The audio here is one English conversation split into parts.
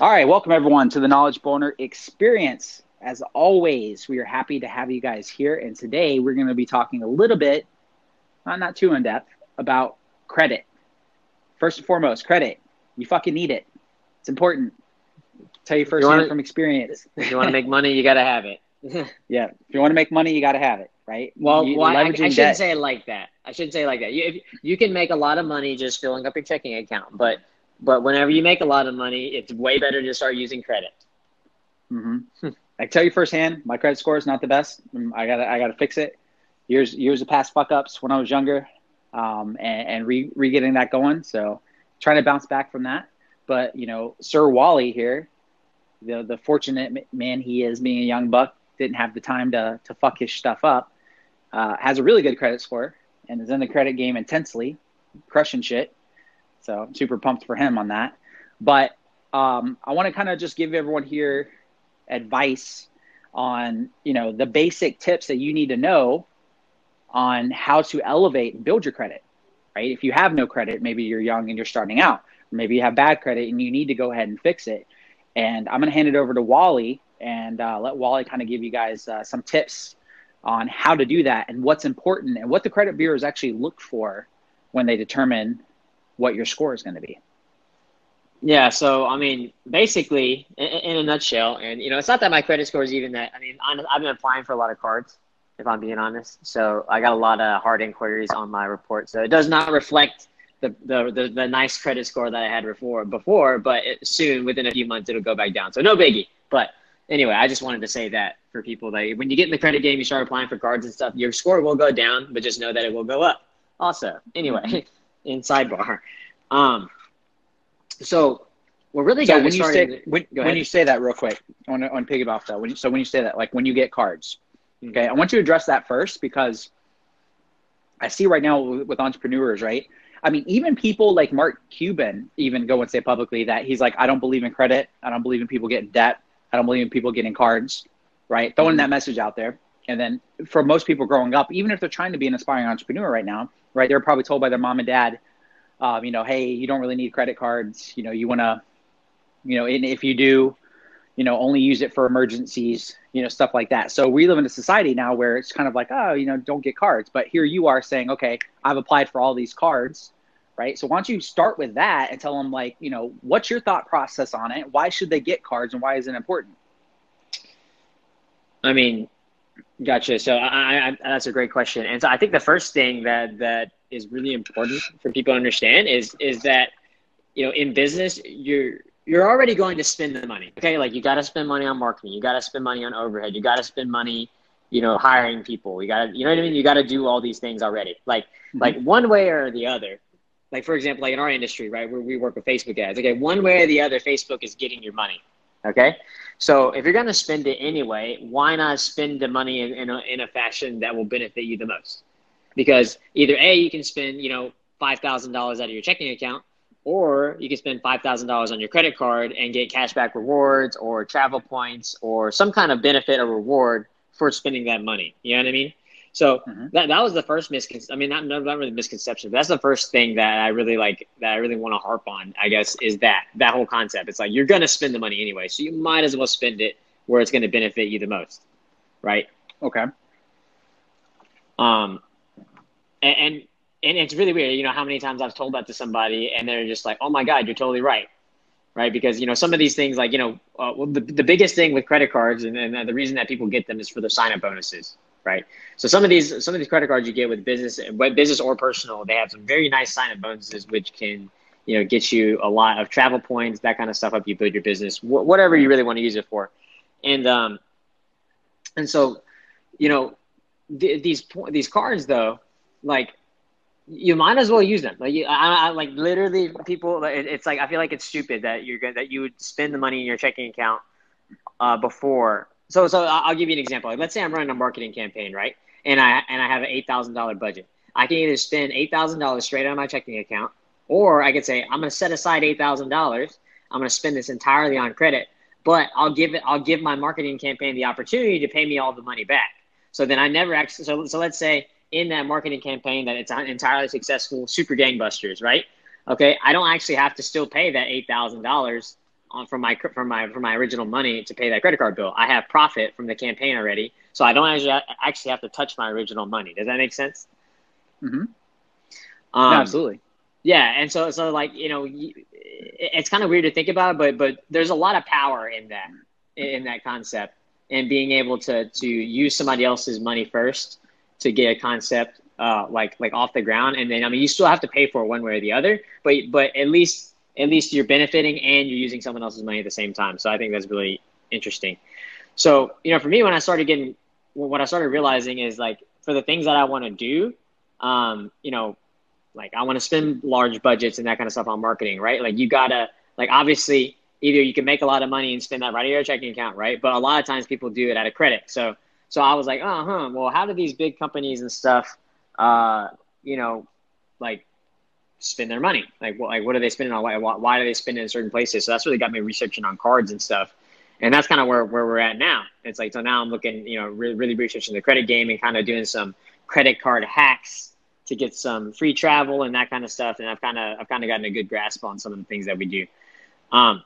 All right, welcome everyone to the Knowledge Boner Experience. As always, we are happy to have you guys here. And today we're going to be talking a little bit, not, not too in depth, about credit. First and foremost, credit. You fucking need it. It's important. Tell you firsthand from experience. If you want to make money, you got to have it. yeah. If you want to make money, you got to have it, right? Well, you, well I, I, shouldn't debt. say it like that. I shouldn't say it like that. You, if, you can make a lot of money just filling up your checking account, but but whenever you make a lot of money, it's way better to start using credit. Mm-hmm. I tell you firsthand, my credit score is not the best. Mm, I gotta I gotta fix it. Years years of past fuck ups when I was younger, um, and, and re re getting that going. So trying to bounce back from that. But you know, Sir Wally here, the the fortunate man he is, being a young buck, didn't have the time to to fuck his stuff up. Uh, has a really good credit score and is in the credit game intensely, crushing shit. So I'm super pumped for him on that. But um, I want to kind of just give everyone here advice on you know the basic tips that you need to know on how to elevate and build your credit right? If you have no credit maybe you're young and you're starting out. Maybe you have bad credit and you need to go ahead and fix it. And i'm going to hand it over to wally and uh, let wally kind of give you guys uh, some tips on how to do that and what's important and what the credit bureaus actually look for when they determine what your score is going to be yeah, so I mean, basically, in, in, a nutshell, and you know, it's not that my credit score is even that. I mean, I've been applying for a lot of cards, if I'm being honest. So I got a lot of hard inquiries on my report. So it does not reflect the the the, the nice credit score that I had before. Before, but it, soon, within a few months, it'll go back down. So no biggie. But anyway, I just wanted to say that for people that when you get in the credit game, you start applying for cards and stuff, your score will go down, but just know that it will go up. Also, anyway, in sidebar. Um, so we're really so when you say when, when you say that real quick on on piggyback though when you, so when you say that like when you get cards okay i want you to address that first because i see right now with, with entrepreneurs right? I mean even people like mark cuban even go and say publicly that he's like i don't believe in credit. I don't believe in people getting debt. I don't believe in people getting cards right? Throwing mm-hmm. that message out there and then for most people growing up even if they're trying to be an aspiring entrepreneur right now right they're probably told by their mom and dad um, you know, hey, you don't really need credit cards. You know, you want to, you know, and if you do, you know, only use it for emergencies, you know, stuff like that. So we live in a society now where it's kind of like, oh, you know, don't get cards. But here you are saying, okay, I've applied for all these cards, right? So why don't you start with that and tell them, like, you know, what's your thought process on it? Why should they get cards and why is it important? I mean, gotcha. So I, I, that's a great question. And so I think the first thing that, that is really important for people to understand is is that you know in business you're you're already going to spend the money. Okay, like you got to spend money on marketing, you got to spend money on overhead, you got to spend money, you know, hiring people. You got to, you know what I mean? You got to do all these things already. Like mm-hmm. like one way or the other. Like for example, like in our industry, right, where we work with Facebook ads. Okay, one way or the other, Facebook is getting your money. Okay, so if you're going to spend it anyway, why not spend the money in, in, a, in a fashion that will benefit you the most? because either a you can spend you know five thousand dollars out of your checking account, or you can spend five thousand dollars on your credit card and get cashback rewards or travel points or some kind of benefit or reward for spending that money. You know what I mean? So mm-hmm. that that was the first misconception. I mean, not not really misconception. But that's the first thing that I really like. That I really want to harp on. I guess is that that whole concept. It's like you're gonna spend the money anyway, so you might as well spend it where it's going to benefit you the most, right? Okay. Um, and, and and it's really weird, you know, how many times I've told that to somebody and they're just like, "Oh my god, you're totally right." Right? Because, you know, some of these things like, you know, uh, well, the, the biggest thing with credit cards and, and the reason that people get them is for the sign-up bonuses, right? So some of these some of these credit cards you get with business business or personal, they have some very nice sign-up bonuses which can, you know, get you a lot of travel points, that kind of stuff, help you build your business, wh- whatever you really want to use it for. And um and so, you know, th- these these cards though, like you might as well use them. Like you, I, I like literally people. It, it's like I feel like it's stupid that you're gonna, that you would spend the money in your checking account uh, before. So so I'll give you an example. Let's say I'm running a marketing campaign, right? And I and I have an eight thousand dollar budget. I can either spend eight thousand dollars straight out of my checking account, or I could say I'm going to set aside eight thousand dollars. I'm going to spend this entirely on credit, but I'll give it. I'll give my marketing campaign the opportunity to pay me all the money back. So then I never actually. So so let's say in that marketing campaign that it's entirely successful, super gangbusters, right? Okay, I don't actually have to still pay that eight thousand dollars on from my from my from my original money to pay that credit card bill. I have profit from the campaign already, so I don't actually actually have to touch my original money. Does that make sense? Mm-hmm. Um, no, absolutely. Yeah, and so so like you know, it's kind of weird to think about, but but there's a lot of power in that in that concept and being able to to use somebody else's money first to get a concept uh, like like off the ground, and then I mean you still have to pay for it one way or the other, but but at least at least you're benefiting and you're using someone else's money at the same time. So I think that's really interesting. So you know, for me, when I started getting what I started realizing is like for the things that I want to do, um, you know, like I want to spend large budgets and that kind of stuff on marketing, right? Like you gotta like obviously either you can make a lot of money and spend that right of your checking account, right? But a lot of times people do it out of credit. So so I was like, uh huh. Well, how do these big companies and stuff, uh, you know, like spend their money? Like, what, like what are they spending on? Why, why do they spend it in certain places? So that's really got me researching on cards and stuff. And that's kind of where, where we're at now. It's like, so now I'm looking, you know, really, really researching the credit game and kind of doing some credit card hacks to get some free travel and that kind of stuff. And I've kind of, I've kind of gotten a good grasp on some of the things that we do. Um,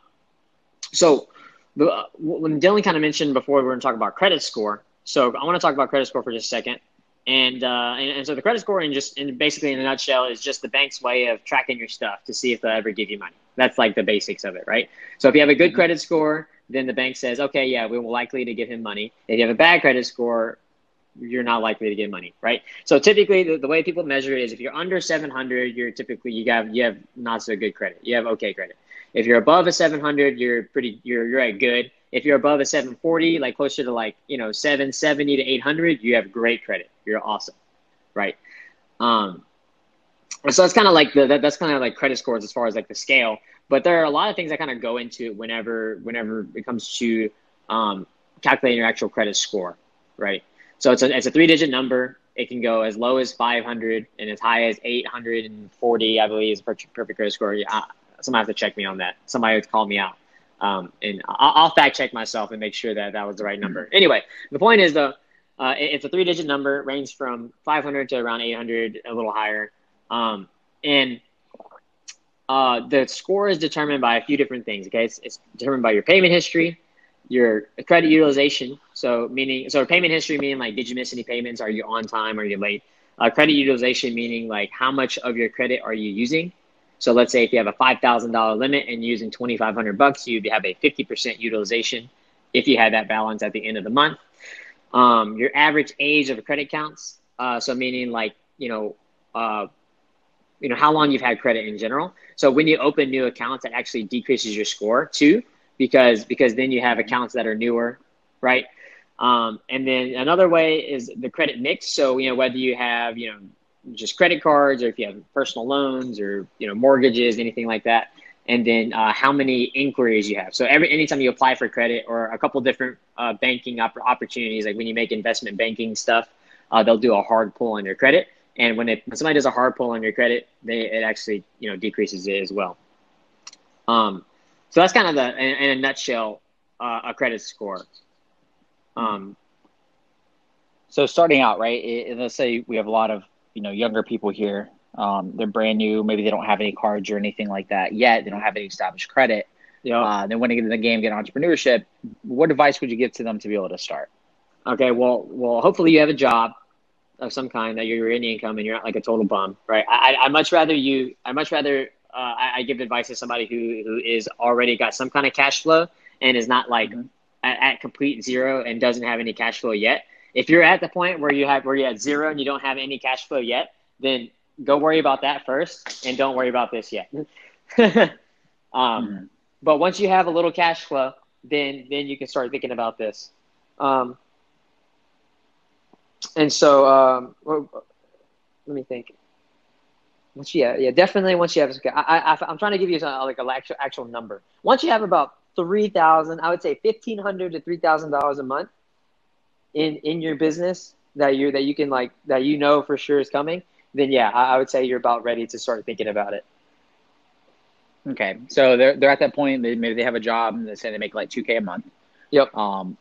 so the, when Dylan kind of mentioned before, we're going to talk about credit score. So I want to talk about credit score for just a second. And, uh, and, and so the credit score, in just in basically in a nutshell, is just the bank's way of tracking your stuff to see if they'll ever give you money. That's like the basics of it, right? So if you have a good mm-hmm. credit score, then the bank says, okay, yeah, we're likely to give him money. If you have a bad credit score, you're not likely to get money, right? So typically, the, the way people measure it is if you're under 700, you're typically you have you have not so good credit. You have okay credit. If you're above a 700, you're pretty you're you're at good. If you're above a 740, like closer to like, you know, 770 to 800, you have great credit. You're awesome. Right. Um, so that's kind of like the, that, that's kind of like credit scores as far as like the scale, but there are a lot of things that kind of go into it whenever, whenever it comes to, um, calculating your actual credit score. Right. So it's a, it's a three digit number. It can go as low as 500 and as high as 840, I believe is perfect credit score. Yeah, somebody has to check me on that. Somebody would call me out. Um, and I'll, I'll, fact check myself and make sure that that was the right number. Anyway, the point is though, uh, it, it's a three digit number, range from 500 to around 800, a little higher. Um, and uh, the score is determined by a few different things. Okay, it's, it's, determined by your payment history, your credit utilization. So meaning, so payment history meaning like, did you miss any payments? Are you on time? Are you late? Uh, credit utilization meaning like, how much of your credit are you using? So let's say if you have a $5,000 limit and using 2,500 bucks, you'd have a 50% utilization if you had that balance at the end of the month. Um, your average age of credit counts. Uh, so meaning like, you know, uh, you know, how long you've had credit in general. So when you open new accounts, it actually decreases your score too, because, because then you have accounts that are newer, right? Um, and then another way is the credit mix. So, you know, whether you have, you know, just credit cards or if you have personal loans or you know mortgages anything like that and then uh, how many inquiries you have. So every anytime you apply for credit or a couple different uh, banking op- opportunities like when you make investment banking stuff uh, they'll do a hard pull on your credit. And when, it, when somebody does a hard pull on your credit they, it actually you know decreases it as well. Um, so that's kind of the in, in a nutshell uh, a credit score. Um, so starting out right it, let's say we have a lot of you know younger people here. Um, they're brand new. Maybe they don't have any cards or anything like that yet. They don't have any established credit. Yeah. Uh, they want to get in the game, get entrepreneurship. What advice would you give to them to be able to start? Okay, well, well, hopefully you have a job of some kind that you're in income and you're not like a total bum, right? I, I much rather you. I much rather uh, I, I, give advice to somebody who who is already got some kind of cash flow and is not like mm-hmm. at, at complete zero and doesn't have any cash flow yet if you're at the point where you have where you're at zero and you don't have any cash flow yet, then go worry about that first and don't worry about this yet. um, mm-hmm. But once you have a little cash flow, then then you can start thinking about this. Um, and so um, let me think. Once you have, yeah, definitely once you have, I, I, I'm trying to give you some, like an actual actual number. Once you have about three thousand, I would say fifteen hundred to three thousand dollars a month in in your business that you that you can like that you know for sure is coming, then yeah, I, I would say you're about ready to start thinking about it. Okay, so they're they're at that point. They, maybe they have a job and they say they make like two k a month. Yep. Um.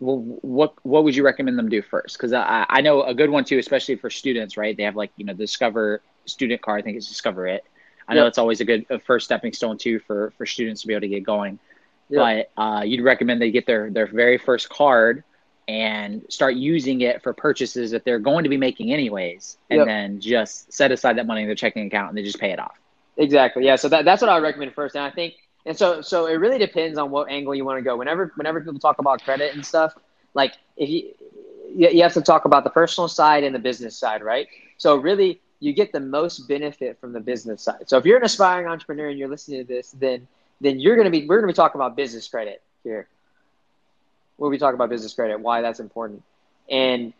Well, what what would you recommend them do first? Because I I know a good one too, especially for students, right? They have like you know Discover student card. I think it's Discover it. I know it's always a good a first stepping stone too for for students to be able to get going. But uh, you'd recommend they get their their very first card and start using it for purchases that they're going to be making anyways, and yep. then just set aside that money in their checking account and they just pay it off. Exactly. Yeah. So that, that's what I recommend first. And I think, and so so it really depends on what angle you want to go. Whenever whenever people talk about credit and stuff, like if you you have to talk about the personal side and the business side, right? So really, you get the most benefit from the business side. So if you're an aspiring entrepreneur and you're listening to this, then then you're going to be we're going to be talking about business credit here. We'll be talking about business credit, why that's important, and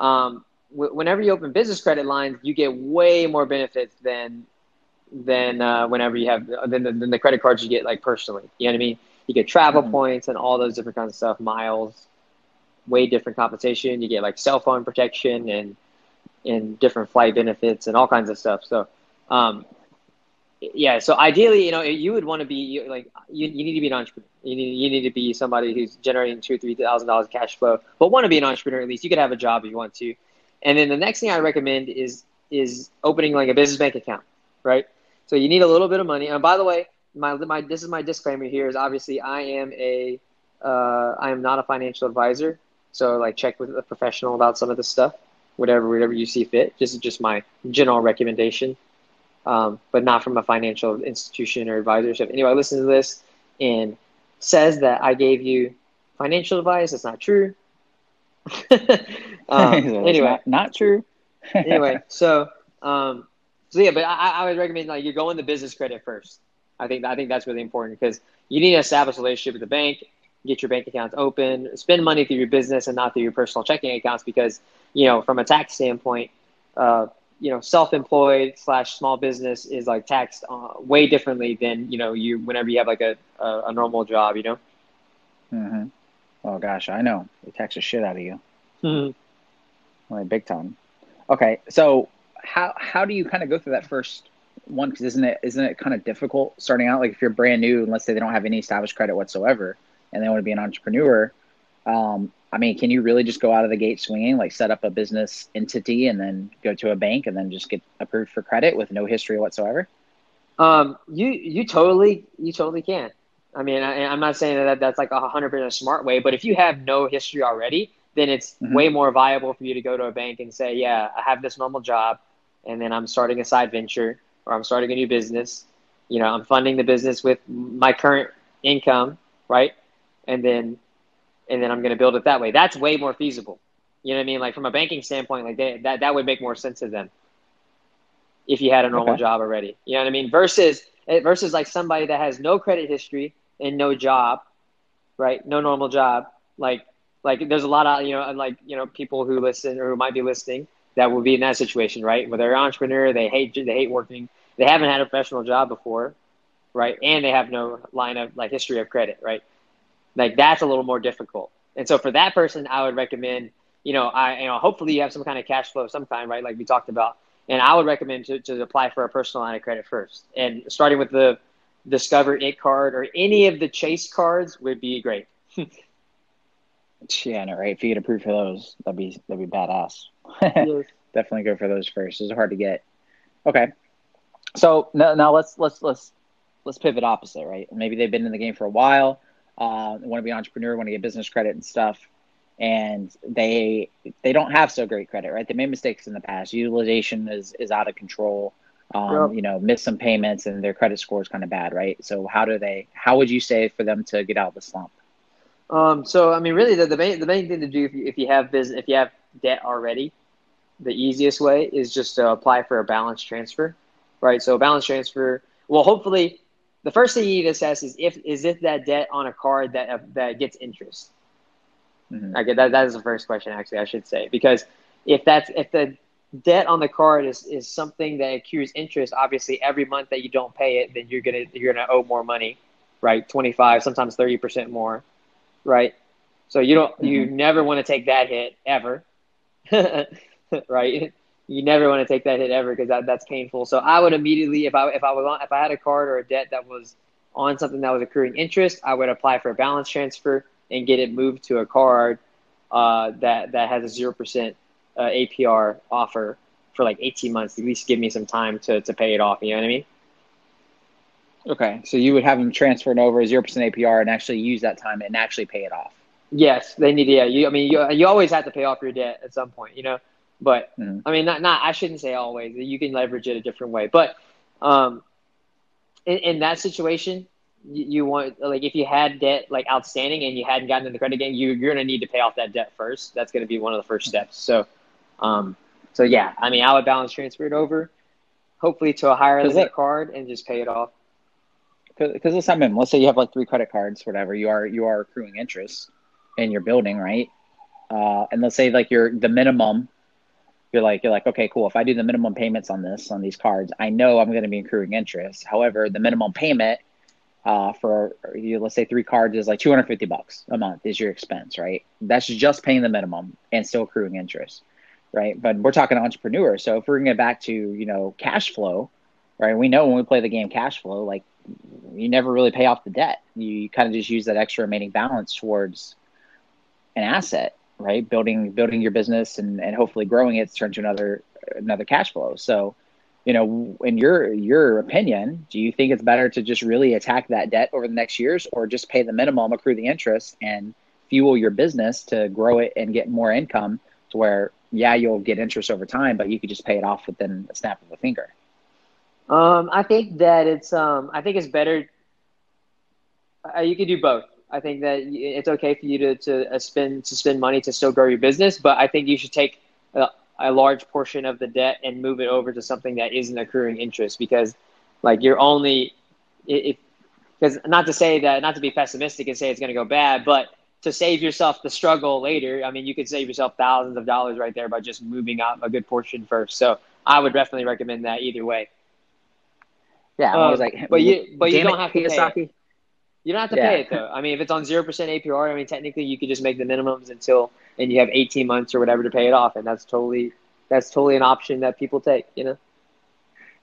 um, w- whenever you open business credit lines, you get way more benefits than than uh, whenever you have than the, than the credit cards you get like personally. You know what I mean? You get travel mm-hmm. points and all those different kinds of stuff, miles, way different compensation. You get like cell phone protection and and different flight benefits and all kinds of stuff. So, um, yeah. So ideally, you know, you would want to be like you, you need to be an entrepreneur. You need you need to be somebody who's generating two or three thousand dollars cash flow, but want to be an entrepreneur at least. You could have a job if you want to. And then the next thing I recommend is is opening like a business bank account, right? So you need a little bit of money. And by the way, my my this is my disclaimer here is obviously I am a uh, I am not a financial advisor. So like check with a professional about some of this stuff, whatever whatever you see fit. This is just my general recommendation, um, but not from a financial institution or advisor. So if anyone listens to this and says that I gave you financial advice, It's not true. um, anyway, not, not true. anyway, so um, so yeah, but I, I would recommend like you go in the business credit first. I think I think that's really important because you need to establish a relationship with the bank, get your bank accounts open, spend money through your business and not through your personal checking accounts because you know from a tax standpoint, uh, you know self-employed slash small business is like taxed uh, way differently than you know you whenever you have like a a, a normal job, you know. Mm-hmm. Oh gosh, I know they tax the shit out of you. Mm-hmm. Like big time. Okay, so how how do you kind of go through that first one? Because isn't it isn't it kind of difficult starting out? Like if you're brand new, and let's say they don't have any established credit whatsoever, and they want to be an entrepreneur. Um, I mean, can you really just go out of the gate swinging, like set up a business entity and then go to a bank and then just get approved for credit with no history whatsoever? Um, you you totally you totally can. I mean, I, am not saying that that's like a hundred percent smart way, but if you have no history already, then it's mm-hmm. way more viable for you to go to a bank and say, yeah, I have this normal job and then I'm starting a side venture or I'm starting a new business. You know, I'm funding the business with my current income, right? And then and then I'm going to build it that way. That's way more feasible. You know what I mean? Like from a banking standpoint, like they, that that would make more sense to them if you had a normal okay. job already. You know what I mean? Versus eh, versus like somebody that has no credit history and no job, right? No normal job. Like like there's a lot of you know like you know people who listen or who might be listening that will be in that situation, right? Where they're an entrepreneur, they hate they hate working, they haven't had a professional job before, right? And they have no line of like history of credit, right? Like that's a little more difficult. And so for that person, I would recommend, you know, I you know, hopefully you have some kind of cash flow of some kind, right? Like we talked about. And I would recommend to, to apply for a personal line of credit first. And starting with the Discover It card or any of the Chase cards would be great. yeah, no, right. If you get approved for those, that'd be that'd be badass yes. Definitely go for those first. Those are hard to get. Okay. So now, now let's let's let's let's pivot opposite, right? Maybe they've been in the game for a while, uh, want to be an entrepreneur, want to get business credit and stuff, and they they don't have so great credit, right? They made mistakes in the past. Utilization is is out of control. Um, yep. You know, miss some payments, and their credit score is kind of bad, right? So how do they? How would you say for them to get out of the slump? Um, so I mean, really, the, the main the main thing to do if you, if you have business if you have debt already, the easiest way is just to apply for a balance transfer, right? So a balance transfer. Well, hopefully, the first thing you need to assess is if is if that debt on a card that uh, that gets interest. Mm-hmm. Okay, that that is the first question. Actually, I should say because if that's if the debt on the card is, is something that accrues interest, obviously every month that you don't pay it, then you're gonna you're gonna owe more money, right? Twenty five, sometimes thirty percent more, right? So you don't mm-hmm. you never want to take that hit ever. right? You never want to take that hit ever because that, that's painful. So I would immediately, if I if I was on, if I had a card or a debt that was on something that was accruing interest, I would apply for a balance transfer and get it moved to a card uh, that that has a zero percent uh, APR offer for like eighteen months. To at least give me some time to to pay it off. You know what I mean? Okay, so you would have them transferred over zero percent APR and actually use that time and actually pay it off. Yes, they need to. Yeah, you. I mean, you, you always have to pay off your debt at some point, you know. But mm-hmm. I mean, not not. I shouldn't say always. You can leverage it a different way. But um, in, in that situation, you, you, want like if you had debt like outstanding and you hadn't gotten in the credit game, you you're gonna need to pay off that debt first. That's gonna be one of the first steps. So, um, so yeah, I mean, I would balance transfer it over, hopefully to a higher limit card and just pay it off because let's, mean, let's say you have like three credit cards, whatever. You are you are accruing interest in your building, right? Uh, and let's say like you're the minimum. You're like you're like okay, cool. If I do the minimum payments on this on these cards, I know I'm going to be accruing interest. However, the minimum payment uh, for you, let's say three cards is like 250 bucks a month is your expense, right? That's just paying the minimum and still accruing interest, right? But we're talking entrepreneurs, so if we're going to get back to you know cash flow, right? We know when we play the game cash flow, like you never really pay off the debt. You kind of just use that extra remaining balance towards an asset, right? Building building your business and, and hopefully growing it to turn to another another cash flow. So, you know, in your your opinion, do you think it's better to just really attack that debt over the next years or just pay the minimum, accrue the interest and fuel your business to grow it and get more income to where yeah, you'll get interest over time, but you could just pay it off within a snap of a finger. Um, I think that it's um, I think it's better. Uh, you could do both. I think that it's okay for you to to uh, spend to spend money to still grow your business, but I think you should take a, a large portion of the debt and move it over to something that isn't accruing interest because, like, you're only if because not to say that not to be pessimistic and say it's going to go bad, but to save yourself the struggle later, I mean, you could save yourself thousands of dollars right there by just moving out a good portion first. So I would definitely recommend that either way. Yeah, I was um, like, but you but you don't have to Kiyosaki. pay. You don't have to yeah. pay it though. I mean, if it's on zero percent APR, I mean, technically you could just make the minimums until, and you have eighteen months or whatever to pay it off, and that's totally that's totally an option that people take. You know.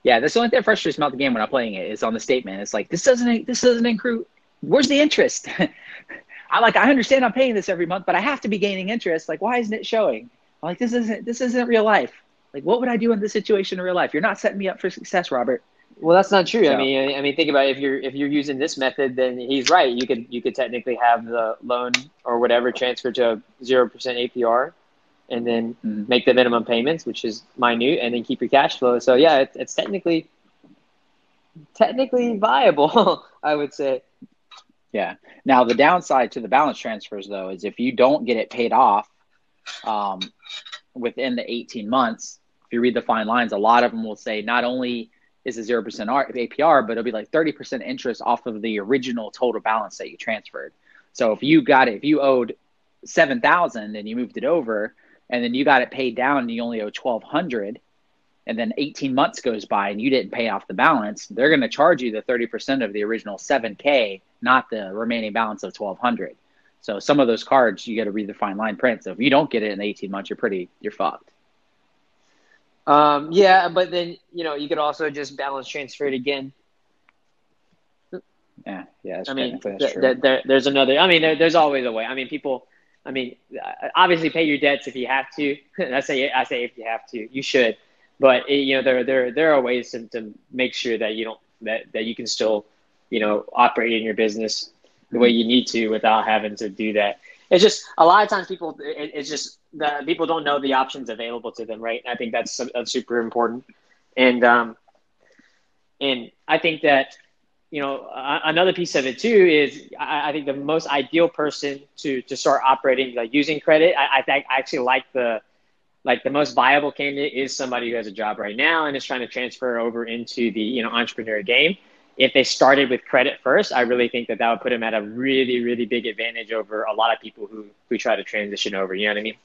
Yeah, that's the only thing that frustrates me about the game when I'm playing it is on the statement. It's like this doesn't this doesn't accrue. Where's the interest? I like I understand I'm paying this every month, but I have to be gaining interest. Like, why isn't it showing? I'm like, this isn't this isn't real life. Like, what would I do in this situation in real life? You're not setting me up for success, Robert. Well, that's not true. So, I mean, I mean, think about it. if you're if you're using this method, then he's right. You could you could technically have the loan or whatever transfer to zero percent APR, and then mm-hmm. make the minimum payments, which is minute, and then keep your cash flow. So yeah, it, it's technically technically viable, I would say. Yeah. Now the downside to the balance transfers though is if you don't get it paid off um, within the 18 months, if you read the fine lines, a lot of them will say not only is a 0% APR, but it'll be like 30% interest off of the original total balance that you transferred. So if you got it, if you owed 7,000 and you moved it over and then you got it paid down and you only owe 1200 and then 18 months goes by and you didn't pay off the balance, they're going to charge you the 30% of the original 7K, not the remaining balance of 1200. So some of those cards, you got to read the fine line print. So if you don't get it in 18 months, you're pretty, you're fucked. Um, yeah, but then you know you could also just balance transfer it again. Yeah, yeah. I mean, th- th- there, there's another. I mean, there, there's always a way. I mean, people. I mean, obviously, pay your debts if you have to. I say, I say, if you have to, you should. But it, you know, there, there, there are ways to, to make sure that you don't that that you can still, you know, operate in your business the way you need to without having to do that. It's just a lot of times people. It, it's just the people don't know the options available to them, right? I think that's, super important. And um, and I think that you know another piece of it too is I, I, think the most ideal person to to start operating like using credit. I, I think I actually like the like the most viable candidate is somebody who has a job right now and is trying to transfer over into the you know entrepreneur game if they started with credit first, I really think that that would put them at a really, really big advantage over a lot of people who who try to transition over. You know what I mean?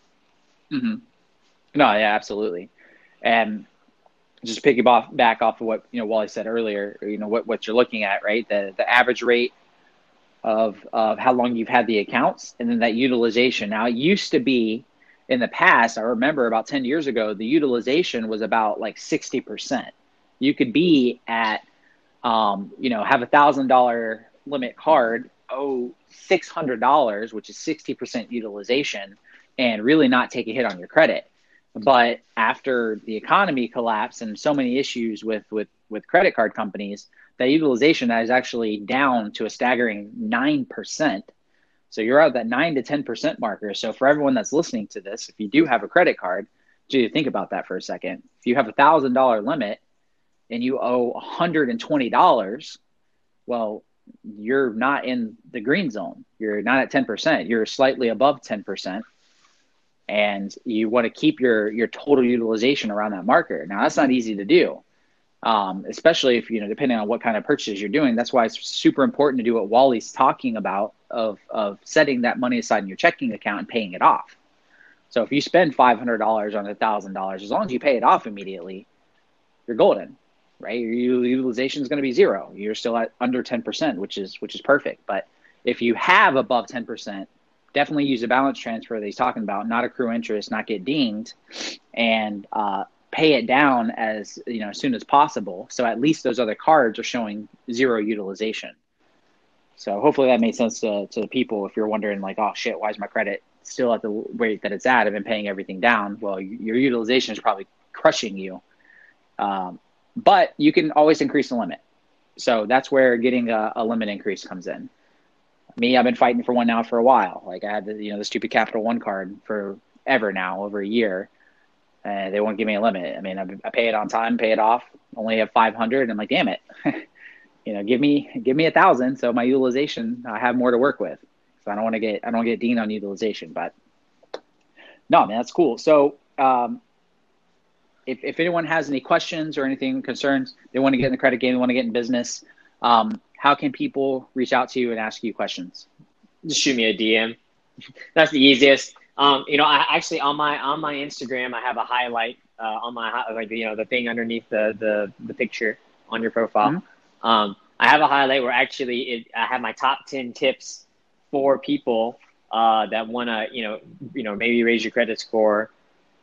Mm-hmm. No, yeah, absolutely. And just piggyback back off of what you know Wally said earlier. You know what what you're looking at, right? The the average rate of of how long you've had the accounts, and then that utilization. Now, it used to be in the past. I remember about ten years ago, the utilization was about like sixty percent. You could be at, um, you know, have a thousand dollar limit card, owe six hundred dollars, which is sixty percent utilization and really not take a hit on your credit. But after the economy collapsed and so many issues with with with credit card companies, that utilization is actually down to a staggering 9%. So you're at that 9 to 10% marker. So for everyone that's listening to this, if you do have a credit card, do you think about that for a second. If you have a $1,000 limit and you owe $120, well, you're not in the green zone. You're not at 10%. You're slightly above 10%. And you want to keep your your total utilization around that marker. Now that's not easy to do. Um, especially if you know depending on what kind of purchases you're doing that's why it's super important to do what wally's talking about of of setting that money aside in your checking account and paying it off so if you spend $500 on $1000 as long as you pay it off immediately you're golden right? Your utilization is going to be zero. You're still at under 10%, which is which is perfect. But if you have above 10%, definitely use a balance transfer that he's talking about, not accrue interest, not get dinged, and uh, pay it down as you know as soon as possible. So at least those other cards are showing zero utilization. So hopefully that made sense to, to the people. If you're wondering like, oh shit, why is my credit still at the rate that it's at? I've been paying everything down. Well, your utilization is probably crushing you. Um, but you can always increase the limit. So that's where getting a, a, limit increase comes in. Me, I've been fighting for one now for a while. Like I had the, you know, the stupid Capital One card for ever now, over a year. And they won't give me a limit. I mean, I, I pay it on time, pay it off. Only have 500. I'm like, damn it. you know, give me, give me a thousand. So my utilization, I have more to work with. So I don't want to get, I don't get dean on utilization, but no, man, that's cool. So, um, if, if anyone has any questions or anything concerns, they want to get in the credit game, they want to get in business, um, how can people reach out to you and ask you questions? Just shoot me a DM. That's the easiest. Um, you know, I actually on my on my Instagram, I have a highlight uh, on my like you know the thing underneath the the, the picture on your profile. Mm-hmm. Um, I have a highlight where actually it, I have my top ten tips for people uh, that want to you know you know maybe raise your credit score,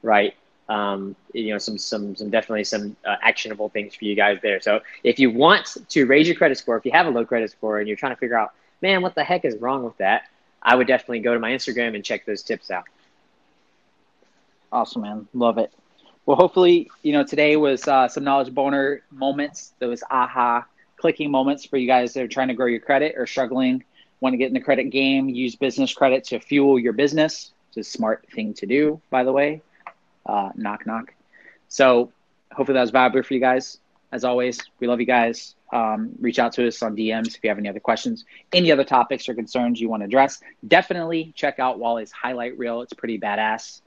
right? Um, you know, some some some definitely some uh, actionable things for you guys there. So if you want to raise your credit score, if you have a low credit score and you're trying to figure out, man, what the heck is wrong with that? I would definitely go to my Instagram and check those tips out. Awesome, man. Love it. Well, hopefully, you know, today was uh, some knowledge boner moments, those aha clicking moments for you guys that are trying to grow your credit or struggling, want to get in the credit game, use business credit to fuel your business. It's a smart thing to do, by the way uh, knock knock. So hopefully that was valuable for you guys. As always, we love you guys. Um, reach out to us on DMs if you have any other questions, any other topics or concerns you want to address. Definitely check out Wally's highlight reel. It's pretty badass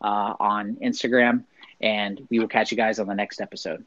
uh, on Instagram. And we will catch you guys on the next episode.